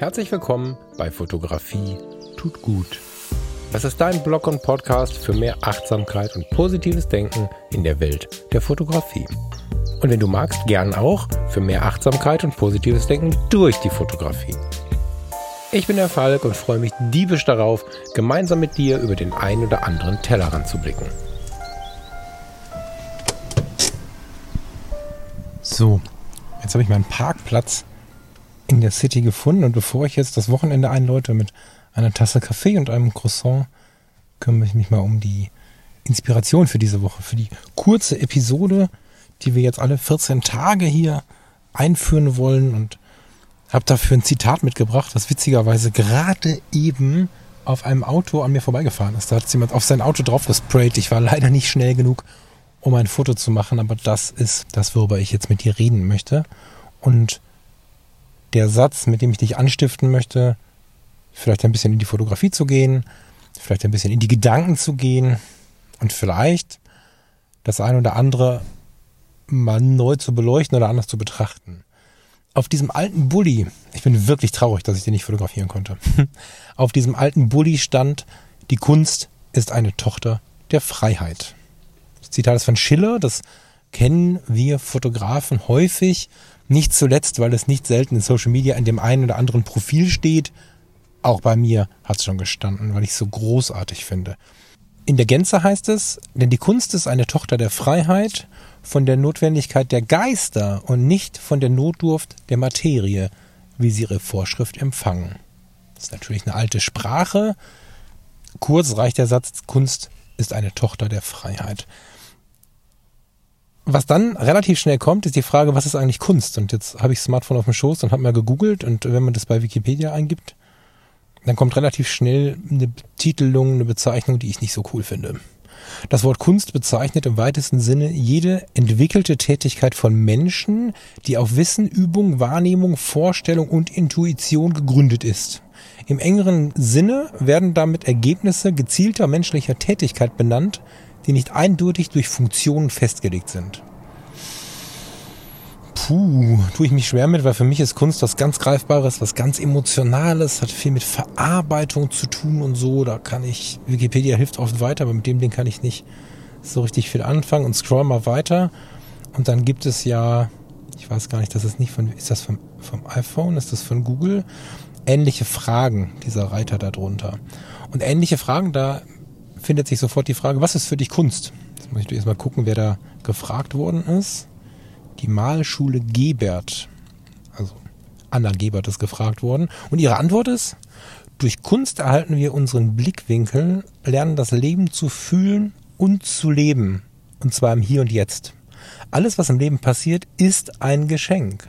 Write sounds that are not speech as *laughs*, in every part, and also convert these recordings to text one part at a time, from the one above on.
Herzlich willkommen bei Fotografie tut gut. Das ist dein Blog und Podcast für mehr Achtsamkeit und positives Denken in der Welt der Fotografie. Und wenn du magst, gern auch für mehr Achtsamkeit und positives Denken durch die Fotografie. Ich bin der Falk und freue mich diebisch darauf, gemeinsam mit dir über den ein oder anderen Tellerrand zu blicken. So, jetzt habe ich meinen Parkplatz in der City gefunden und bevor ich jetzt das Wochenende einläute mit einer Tasse Kaffee und einem Croissant, kümmere ich mich mal um die Inspiration für diese Woche, für die kurze Episode, die wir jetzt alle 14 Tage hier einführen wollen und habe dafür ein Zitat mitgebracht, das witzigerweise gerade eben auf einem Auto an mir vorbeigefahren ist. Da hat jemand auf sein Auto drauf gesprayt. Ich war leider nicht schnell genug, um ein Foto zu machen, aber das ist das, worüber ich jetzt mit dir reden möchte. Und der Satz, mit dem ich dich anstiften möchte, vielleicht ein bisschen in die Fotografie zu gehen, vielleicht ein bisschen in die Gedanken zu gehen und vielleicht das ein oder andere mal neu zu beleuchten oder anders zu betrachten. Auf diesem alten Bulli, ich bin wirklich traurig, dass ich den nicht fotografieren konnte. *laughs* Auf diesem alten Bulli stand, die Kunst ist eine Tochter der Freiheit. Das Zitat ist von Schiller, das kennen wir Fotografen häufig, nicht zuletzt, weil es nicht selten in Social Media in dem einen oder anderen Profil steht. Auch bei mir hat es schon gestanden, weil ich es so großartig finde. In der Gänze heißt es, denn die Kunst ist eine Tochter der Freiheit, von der Notwendigkeit der Geister und nicht von der Notdurft der Materie, wie sie ihre Vorschrift empfangen. Das ist natürlich eine alte Sprache. Kurz reicht der Satz, Kunst ist eine Tochter der Freiheit. Was dann relativ schnell kommt, ist die Frage, was ist eigentlich Kunst? Und jetzt habe ich Smartphone auf dem Schoß und habe mal gegoogelt und wenn man das bei Wikipedia eingibt, dann kommt relativ schnell eine Betitelung, eine Bezeichnung, die ich nicht so cool finde. Das Wort Kunst bezeichnet im weitesten Sinne jede entwickelte Tätigkeit von Menschen, die auf Wissen, Übung, Wahrnehmung, Vorstellung und Intuition gegründet ist. Im engeren Sinne werden damit Ergebnisse gezielter menschlicher Tätigkeit benannt, die nicht eindeutig durch Funktionen festgelegt sind. Puh, tue ich mich schwer mit, weil für mich ist Kunst was ganz Greifbares, was ganz Emotionales, hat viel mit Verarbeitung zu tun und so. Da kann ich, Wikipedia hilft oft weiter, aber mit dem Ding kann ich nicht so richtig viel anfangen und scroll mal weiter. Und dann gibt es ja, ich weiß gar nicht, das ist nicht von, ist das vom, vom iPhone, ist das von Google? Ähnliche Fragen, dieser Reiter darunter. Und ähnliche Fragen, da findet sich sofort die Frage, was ist für dich Kunst? Jetzt muss ich erstmal gucken, wer da gefragt worden ist. Die Malschule Gebert. Also Anna Gebert ist gefragt worden. Und ihre Antwort ist, durch Kunst erhalten wir unseren Blickwinkel, lernen das Leben zu fühlen und zu leben. Und zwar im Hier und Jetzt. Alles, was im Leben passiert, ist ein Geschenk.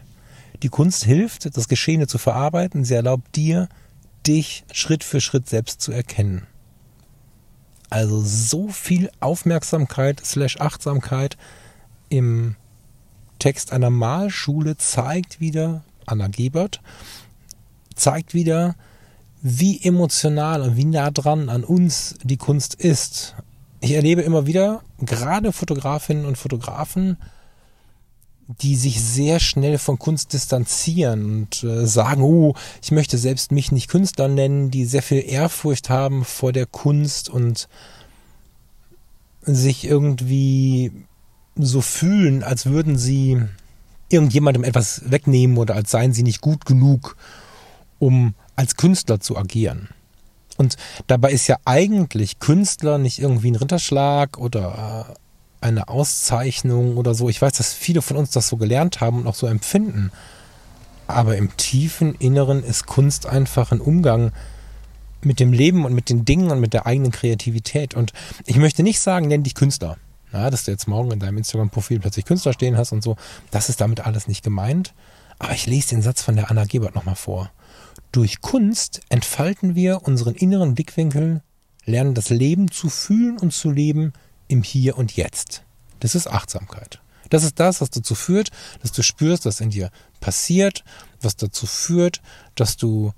Die Kunst hilft, das Geschehene zu verarbeiten. Sie erlaubt dir, dich Schritt für Schritt selbst zu erkennen. Also so viel Aufmerksamkeit slash Achtsamkeit im Text einer Malschule zeigt wieder, Anna Gebert, zeigt wieder, wie emotional und wie nah dran an uns die Kunst ist. Ich erlebe immer wieder, gerade Fotografinnen und Fotografen, die sich sehr schnell von Kunst distanzieren und äh, sagen, oh, ich möchte selbst mich nicht Künstler nennen, die sehr viel Ehrfurcht haben vor der Kunst und sich irgendwie so fühlen, als würden sie irgendjemandem etwas wegnehmen oder als seien sie nicht gut genug, um als Künstler zu agieren. Und dabei ist ja eigentlich Künstler nicht irgendwie ein Ritterschlag oder äh, eine Auszeichnung oder so. Ich weiß, dass viele von uns das so gelernt haben und auch so empfinden. Aber im tiefen Inneren ist Kunst einfach ein Umgang mit dem Leben und mit den Dingen und mit der eigenen Kreativität. Und ich möchte nicht sagen, nenn dich Künstler. Ja, dass du jetzt morgen in deinem Instagram-Profil plötzlich Künstler stehen hast und so. Das ist damit alles nicht gemeint. Aber ich lese den Satz von der Anna Gebert nochmal vor. Durch Kunst entfalten wir unseren inneren Blickwinkel, lernen das Leben zu fühlen und zu leben, im Hier und Jetzt. Das ist Achtsamkeit. Das ist das, was dazu führt, dass du spürst, was in dir passiert, was dazu führt, dass du,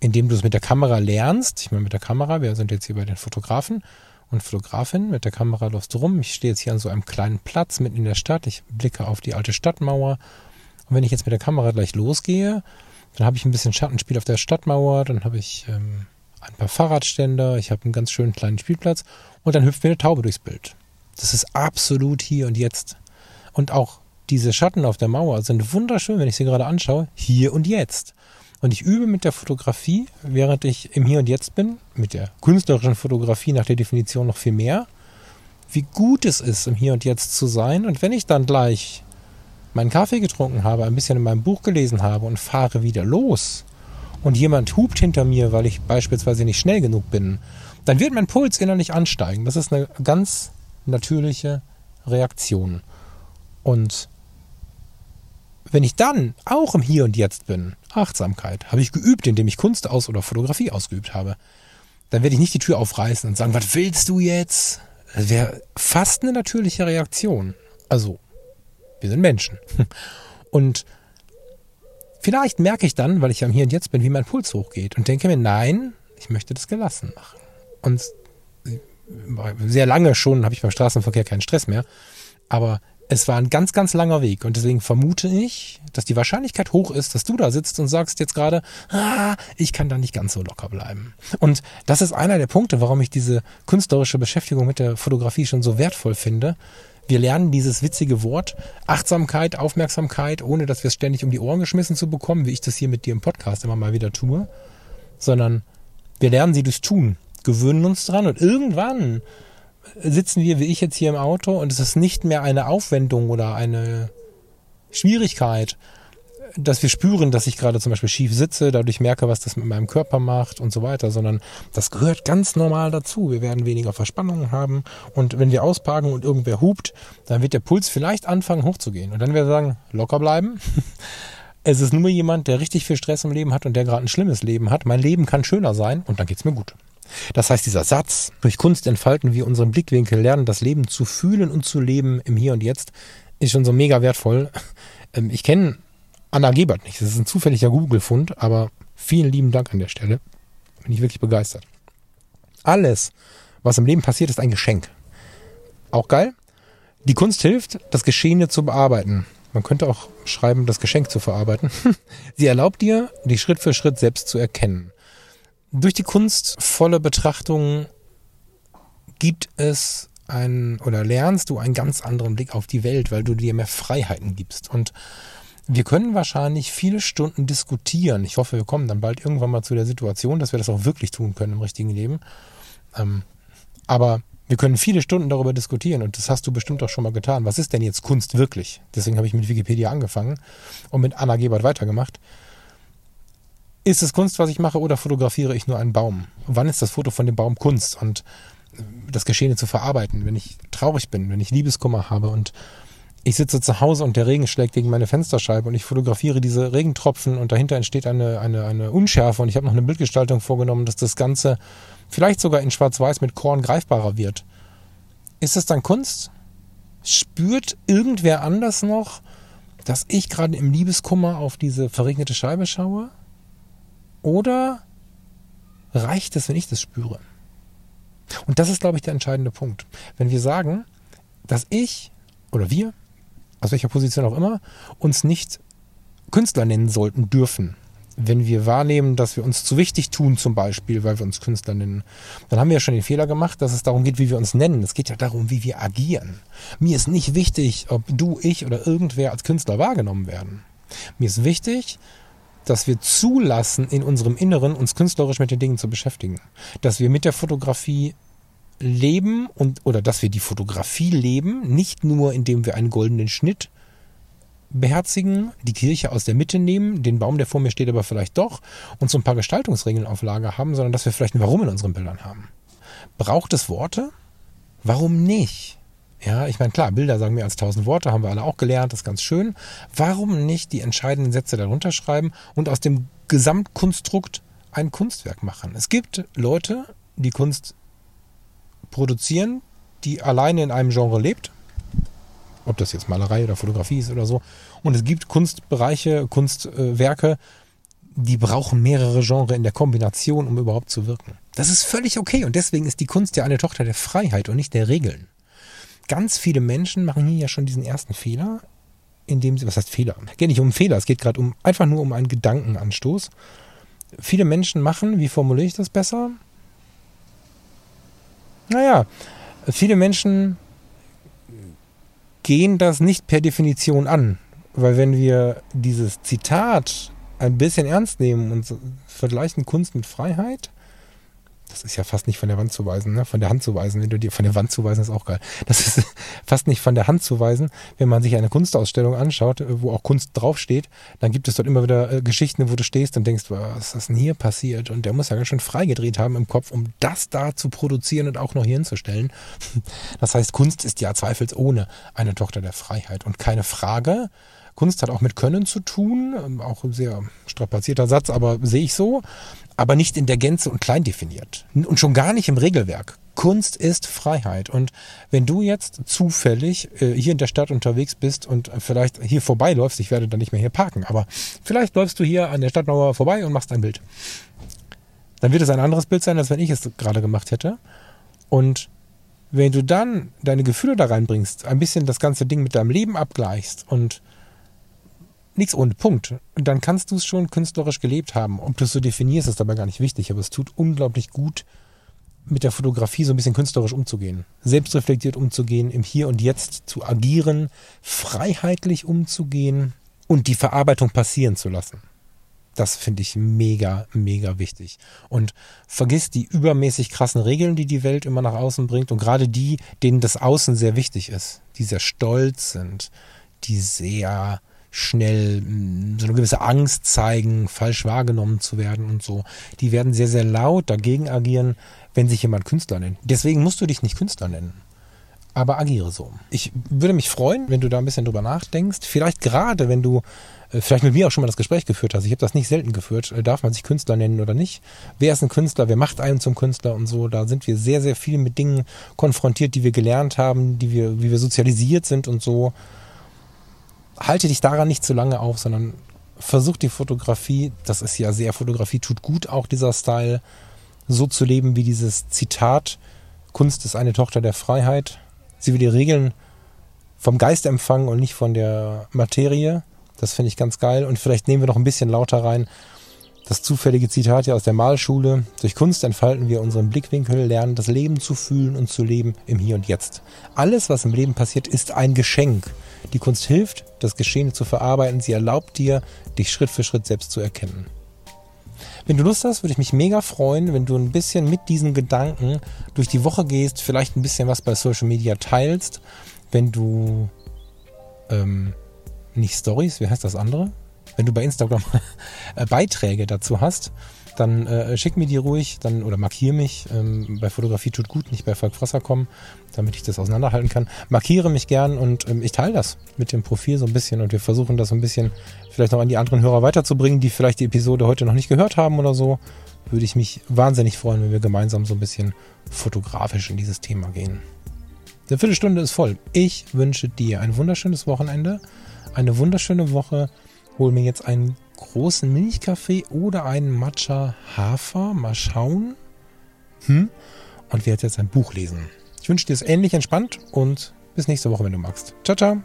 indem du es mit der Kamera lernst, ich meine mit der Kamera, wir sind jetzt hier bei den Fotografen und Fotografin, mit der Kamera läufst du rum. Ich stehe jetzt hier an so einem kleinen Platz mitten in der Stadt. Ich blicke auf die alte Stadtmauer. Und wenn ich jetzt mit der Kamera gleich losgehe, Dann habe ich ein bisschen Schattenspiel auf der Stadtmauer, dann habe ich ähm, ein paar Fahrradständer, ich habe einen ganz schönen kleinen Spielplatz und dann hüpft mir eine Taube durchs Bild. Das ist absolut hier und jetzt. Und auch diese Schatten auf der Mauer sind wunderschön, wenn ich sie gerade anschaue, hier und jetzt. Und ich übe mit der Fotografie, während ich im Hier und Jetzt bin, mit der künstlerischen Fotografie nach der Definition noch viel mehr, wie gut es ist, im Hier und Jetzt zu sein. Und wenn ich dann gleich meinen Kaffee getrunken habe, ein bisschen in meinem Buch gelesen habe und fahre wieder los und jemand hupt hinter mir, weil ich beispielsweise nicht schnell genug bin, dann wird mein Puls innerlich ansteigen. Das ist eine ganz natürliche Reaktion. Und wenn ich dann auch im Hier und Jetzt bin, Achtsamkeit, habe ich geübt, indem ich Kunst aus oder Fotografie ausgeübt habe, dann werde ich nicht die Tür aufreißen und sagen, was willst du jetzt? Das wäre fast eine natürliche Reaktion. Also, wir sind Menschen. *laughs* Und vielleicht merke ich dann, weil ich am Hier und Jetzt bin, wie mein Puls hochgeht und denke mir, nein, ich möchte das gelassen machen. Und sehr lange schon habe ich beim Straßenverkehr keinen Stress mehr. Aber es war ein ganz, ganz langer Weg und deswegen vermute ich, dass die Wahrscheinlichkeit hoch ist, dass du da sitzt und sagst jetzt gerade, ah, ich kann da nicht ganz so locker bleiben. Und das ist einer der Punkte, warum ich diese künstlerische Beschäftigung mit der Fotografie schon so wertvoll finde. Wir lernen dieses witzige Wort Achtsamkeit, Aufmerksamkeit, ohne dass wir es ständig um die Ohren geschmissen zu bekommen, wie ich das hier mit dir im Podcast immer mal wieder tue, sondern wir lernen sie durchs Tun, gewöhnen uns dran und irgendwann sitzen wir wie ich jetzt hier im Auto und es ist nicht mehr eine Aufwendung oder eine Schwierigkeit, dass wir spüren, dass ich gerade zum Beispiel schief sitze, dadurch merke, was das mit meinem Körper macht und so weiter, sondern das gehört ganz normal dazu. Wir werden weniger Verspannungen haben und wenn wir ausparken und irgendwer hupt, dann wird der Puls vielleicht anfangen hochzugehen und dann werden wir sagen, locker bleiben. *laughs* Es ist nur jemand, der richtig viel Stress im Leben hat und der gerade ein schlimmes Leben hat. Mein Leben kann schöner sein und dann geht's mir gut. Das heißt, dieser Satz, durch Kunst entfalten wir unseren Blickwinkel, lernen das Leben zu fühlen und zu leben im Hier und Jetzt, ist schon so mega wertvoll. Ähm, ich kenne Anna Gebert nicht. Das ist ein zufälliger Google-Fund, aber vielen lieben Dank an der Stelle. Bin ich wirklich begeistert. Alles, was im Leben passiert, ist ein Geschenk. Auch geil. Die Kunst hilft, das Geschehene zu bearbeiten. Man könnte auch schreiben, das Geschenk zu verarbeiten. *laughs* Sie erlaubt dir, dich Schritt für Schritt selbst zu erkennen. Durch die kunstvolle Betrachtung gibt es ein oder lernst du einen ganz anderen Blick auf die Welt, weil du dir mehr Freiheiten gibst. Und wir können wahrscheinlich viele Stunden diskutieren. Ich hoffe, wir kommen dann bald irgendwann mal zu der Situation, dass wir das auch wirklich tun können im richtigen Leben. Ähm, aber wir können viele Stunden darüber diskutieren und das hast du bestimmt auch schon mal getan. Was ist denn jetzt Kunst wirklich? Deswegen habe ich mit Wikipedia angefangen und mit Anna Gebert weitergemacht. Ist es Kunst, was ich mache, oder fotografiere ich nur einen Baum? Wann ist das Foto von dem Baum Kunst? Und das Geschehene zu verarbeiten, wenn ich traurig bin, wenn ich Liebeskummer habe und ich sitze zu Hause und der Regen schlägt gegen meine Fensterscheibe und ich fotografiere diese Regentropfen und dahinter entsteht eine, eine, eine Unschärfe und ich habe noch eine Bildgestaltung vorgenommen, dass das Ganze vielleicht sogar in Schwarz-Weiß mit Korn greifbarer wird. Ist das dann Kunst? Spürt irgendwer anders noch, dass ich gerade im Liebeskummer auf diese verregnete Scheibe schaue? Oder reicht es, wenn ich das spüre? Und das ist, glaube ich, der entscheidende Punkt. Wenn wir sagen, dass ich oder wir, aus welcher Position auch immer, uns nicht Künstler nennen sollten dürfen, wenn wir wahrnehmen, dass wir uns zu wichtig tun, zum Beispiel, weil wir uns Künstler nennen, dann haben wir ja schon den Fehler gemacht, dass es darum geht, wie wir uns nennen. Es geht ja darum, wie wir agieren. Mir ist nicht wichtig, ob du, ich oder irgendwer als Künstler wahrgenommen werden. Mir ist wichtig, dass wir zulassen, in unserem Inneren uns künstlerisch mit den Dingen zu beschäftigen. Dass wir mit der Fotografie leben und oder dass wir die Fotografie leben, nicht nur indem wir einen goldenen Schnitt beherzigen, die Kirche aus der Mitte nehmen, den Baum, der vor mir steht, aber vielleicht doch und so ein paar Gestaltungsregeln auf Lager haben, sondern dass wir vielleicht ein Warum in unseren Bildern haben. Braucht es Worte? Warum nicht? Ja, ich meine, klar, Bilder sagen mehr als tausend Worte, haben wir alle auch gelernt, das ist ganz schön. Warum nicht die entscheidenden Sätze darunter schreiben und aus dem Gesamtkonstrukt ein Kunstwerk machen? Es gibt Leute, die Kunst produzieren, die alleine in einem Genre lebt. Ob das jetzt Malerei oder Fotografie ist oder so. Und es gibt Kunstbereiche, Kunstwerke, die brauchen mehrere Genres in der Kombination, um überhaupt zu wirken. Das ist völlig okay und deswegen ist die Kunst ja eine Tochter der Freiheit und nicht der Regeln ganz viele Menschen machen hier ja schon diesen ersten Fehler. in dem, was heißt Fehler? Es geht nicht um Fehler, es geht gerade um einfach nur um einen Gedankenanstoß. Viele Menschen machen, wie formuliere ich das besser? Naja, viele Menschen gehen das nicht per Definition an. Weil wenn wir dieses Zitat ein bisschen ernst nehmen und vergleichen Kunst mit Freiheit, das ist ja fast nicht von der Wand zu weisen, ne? von der Hand zu weisen. Wenn du dir von der Wand zu weisen, ist auch geil. Das ist *laughs* fast nicht von der Hand zu weisen. Wenn man sich eine Kunstausstellung anschaut, wo auch Kunst draufsteht, dann gibt es dort immer wieder äh, Geschichten, wo du stehst und denkst, was ist denn hier passiert? Und der muss ja ganz schön freigedreht haben im Kopf, um das da zu produzieren und auch noch hier hinzustellen. *laughs* Das heißt, Kunst ist ja zweifelsohne eine Tochter der Freiheit und keine Frage. Kunst hat auch mit Können zu tun, ähm, auch ein sehr strapazierter Satz, aber sehe ich so aber nicht in der Gänze und klein definiert. Und schon gar nicht im Regelwerk. Kunst ist Freiheit. Und wenn du jetzt zufällig äh, hier in der Stadt unterwegs bist und vielleicht hier vorbeiläufst, ich werde dann nicht mehr hier parken, aber vielleicht läufst du hier an der Stadtmauer vorbei und machst ein Bild. Dann wird es ein anderes Bild sein, als wenn ich es gerade gemacht hätte. Und wenn du dann deine Gefühle da reinbringst, ein bisschen das ganze Ding mit deinem Leben abgleichst und nichts ohne Punkt. Dann kannst du es schon künstlerisch gelebt haben. Ob du es so definierst, ist aber gar nicht wichtig. Aber es tut unglaublich gut, mit der Fotografie so ein bisschen künstlerisch umzugehen. Selbstreflektiert umzugehen, im Hier und Jetzt zu agieren, freiheitlich umzugehen und die Verarbeitung passieren zu lassen. Das finde ich mega, mega wichtig. Und vergiss die übermäßig krassen Regeln, die die Welt immer nach außen bringt und gerade die, denen das Außen sehr wichtig ist, die sehr stolz sind, die sehr schnell mm, so eine gewisse Angst zeigen, falsch wahrgenommen zu werden und so. Die werden sehr, sehr laut dagegen agieren, wenn sich jemand Künstler nennt. Deswegen musst du dich nicht Künstler nennen. Aber agiere so. Ich würde mich freuen, wenn du da ein bisschen drüber nachdenkst. Vielleicht gerade, wenn du äh, vielleicht mit mir auch schon mal das Gespräch geführt hast. Ich habe das nicht selten geführt. Äh, darf man sich Künstler nennen oder nicht? Wer ist ein Künstler? Wer macht einen zum Künstler und so? Da sind wir sehr, sehr viel mit Dingen konfrontiert, die wir gelernt haben, die wir, wie wir sozialisiert sind und so halte dich daran nicht zu lange auf, sondern versuch die Fotografie, das ist ja sehr, Fotografie tut gut, auch dieser Style, so zu leben wie dieses Zitat, Kunst ist eine Tochter der Freiheit. Sie will die Regeln vom Geist empfangen und nicht von der Materie. Das finde ich ganz geil. Und vielleicht nehmen wir noch ein bisschen lauter rein. Das zufällige Zitat hier aus der Malschule. Durch Kunst entfalten wir unseren Blickwinkel, lernen das Leben zu fühlen und zu leben im Hier und Jetzt. Alles, was im Leben passiert, ist ein Geschenk. Die Kunst hilft, das Geschehene zu verarbeiten. Sie erlaubt dir, dich Schritt für Schritt selbst zu erkennen. Wenn du Lust hast, würde ich mich mega freuen, wenn du ein bisschen mit diesen Gedanken durch die Woche gehst, vielleicht ein bisschen was bei Social Media teilst, wenn du ähm, nicht Stories, wie heißt das andere? Wenn du bei Instagram *laughs* äh, Beiträge dazu hast, dann äh, schick mir die ruhig, dann oder markiere mich. Ähm, bei Fotografie tut gut, nicht bei Falk Frasser kommen, damit ich das auseinanderhalten kann. Markiere mich gern und ähm, ich teile das mit dem Profil so ein bisschen und wir versuchen das so ein bisschen vielleicht noch an die anderen Hörer weiterzubringen, die vielleicht die Episode heute noch nicht gehört haben oder so. Würde ich mich wahnsinnig freuen, wenn wir gemeinsam so ein bisschen fotografisch in dieses Thema gehen. Eine Viertelstunde ist voll. Ich wünsche dir ein wunderschönes Wochenende, eine wunderschöne Woche. Hol mir jetzt einen großen Milchkaffee oder einen Matcha Hafer. Mal schauen. Hm? Und werde jetzt ein Buch lesen. Ich wünsche dir es ähnlich entspannt und bis nächste Woche, wenn du magst. Ciao, ciao.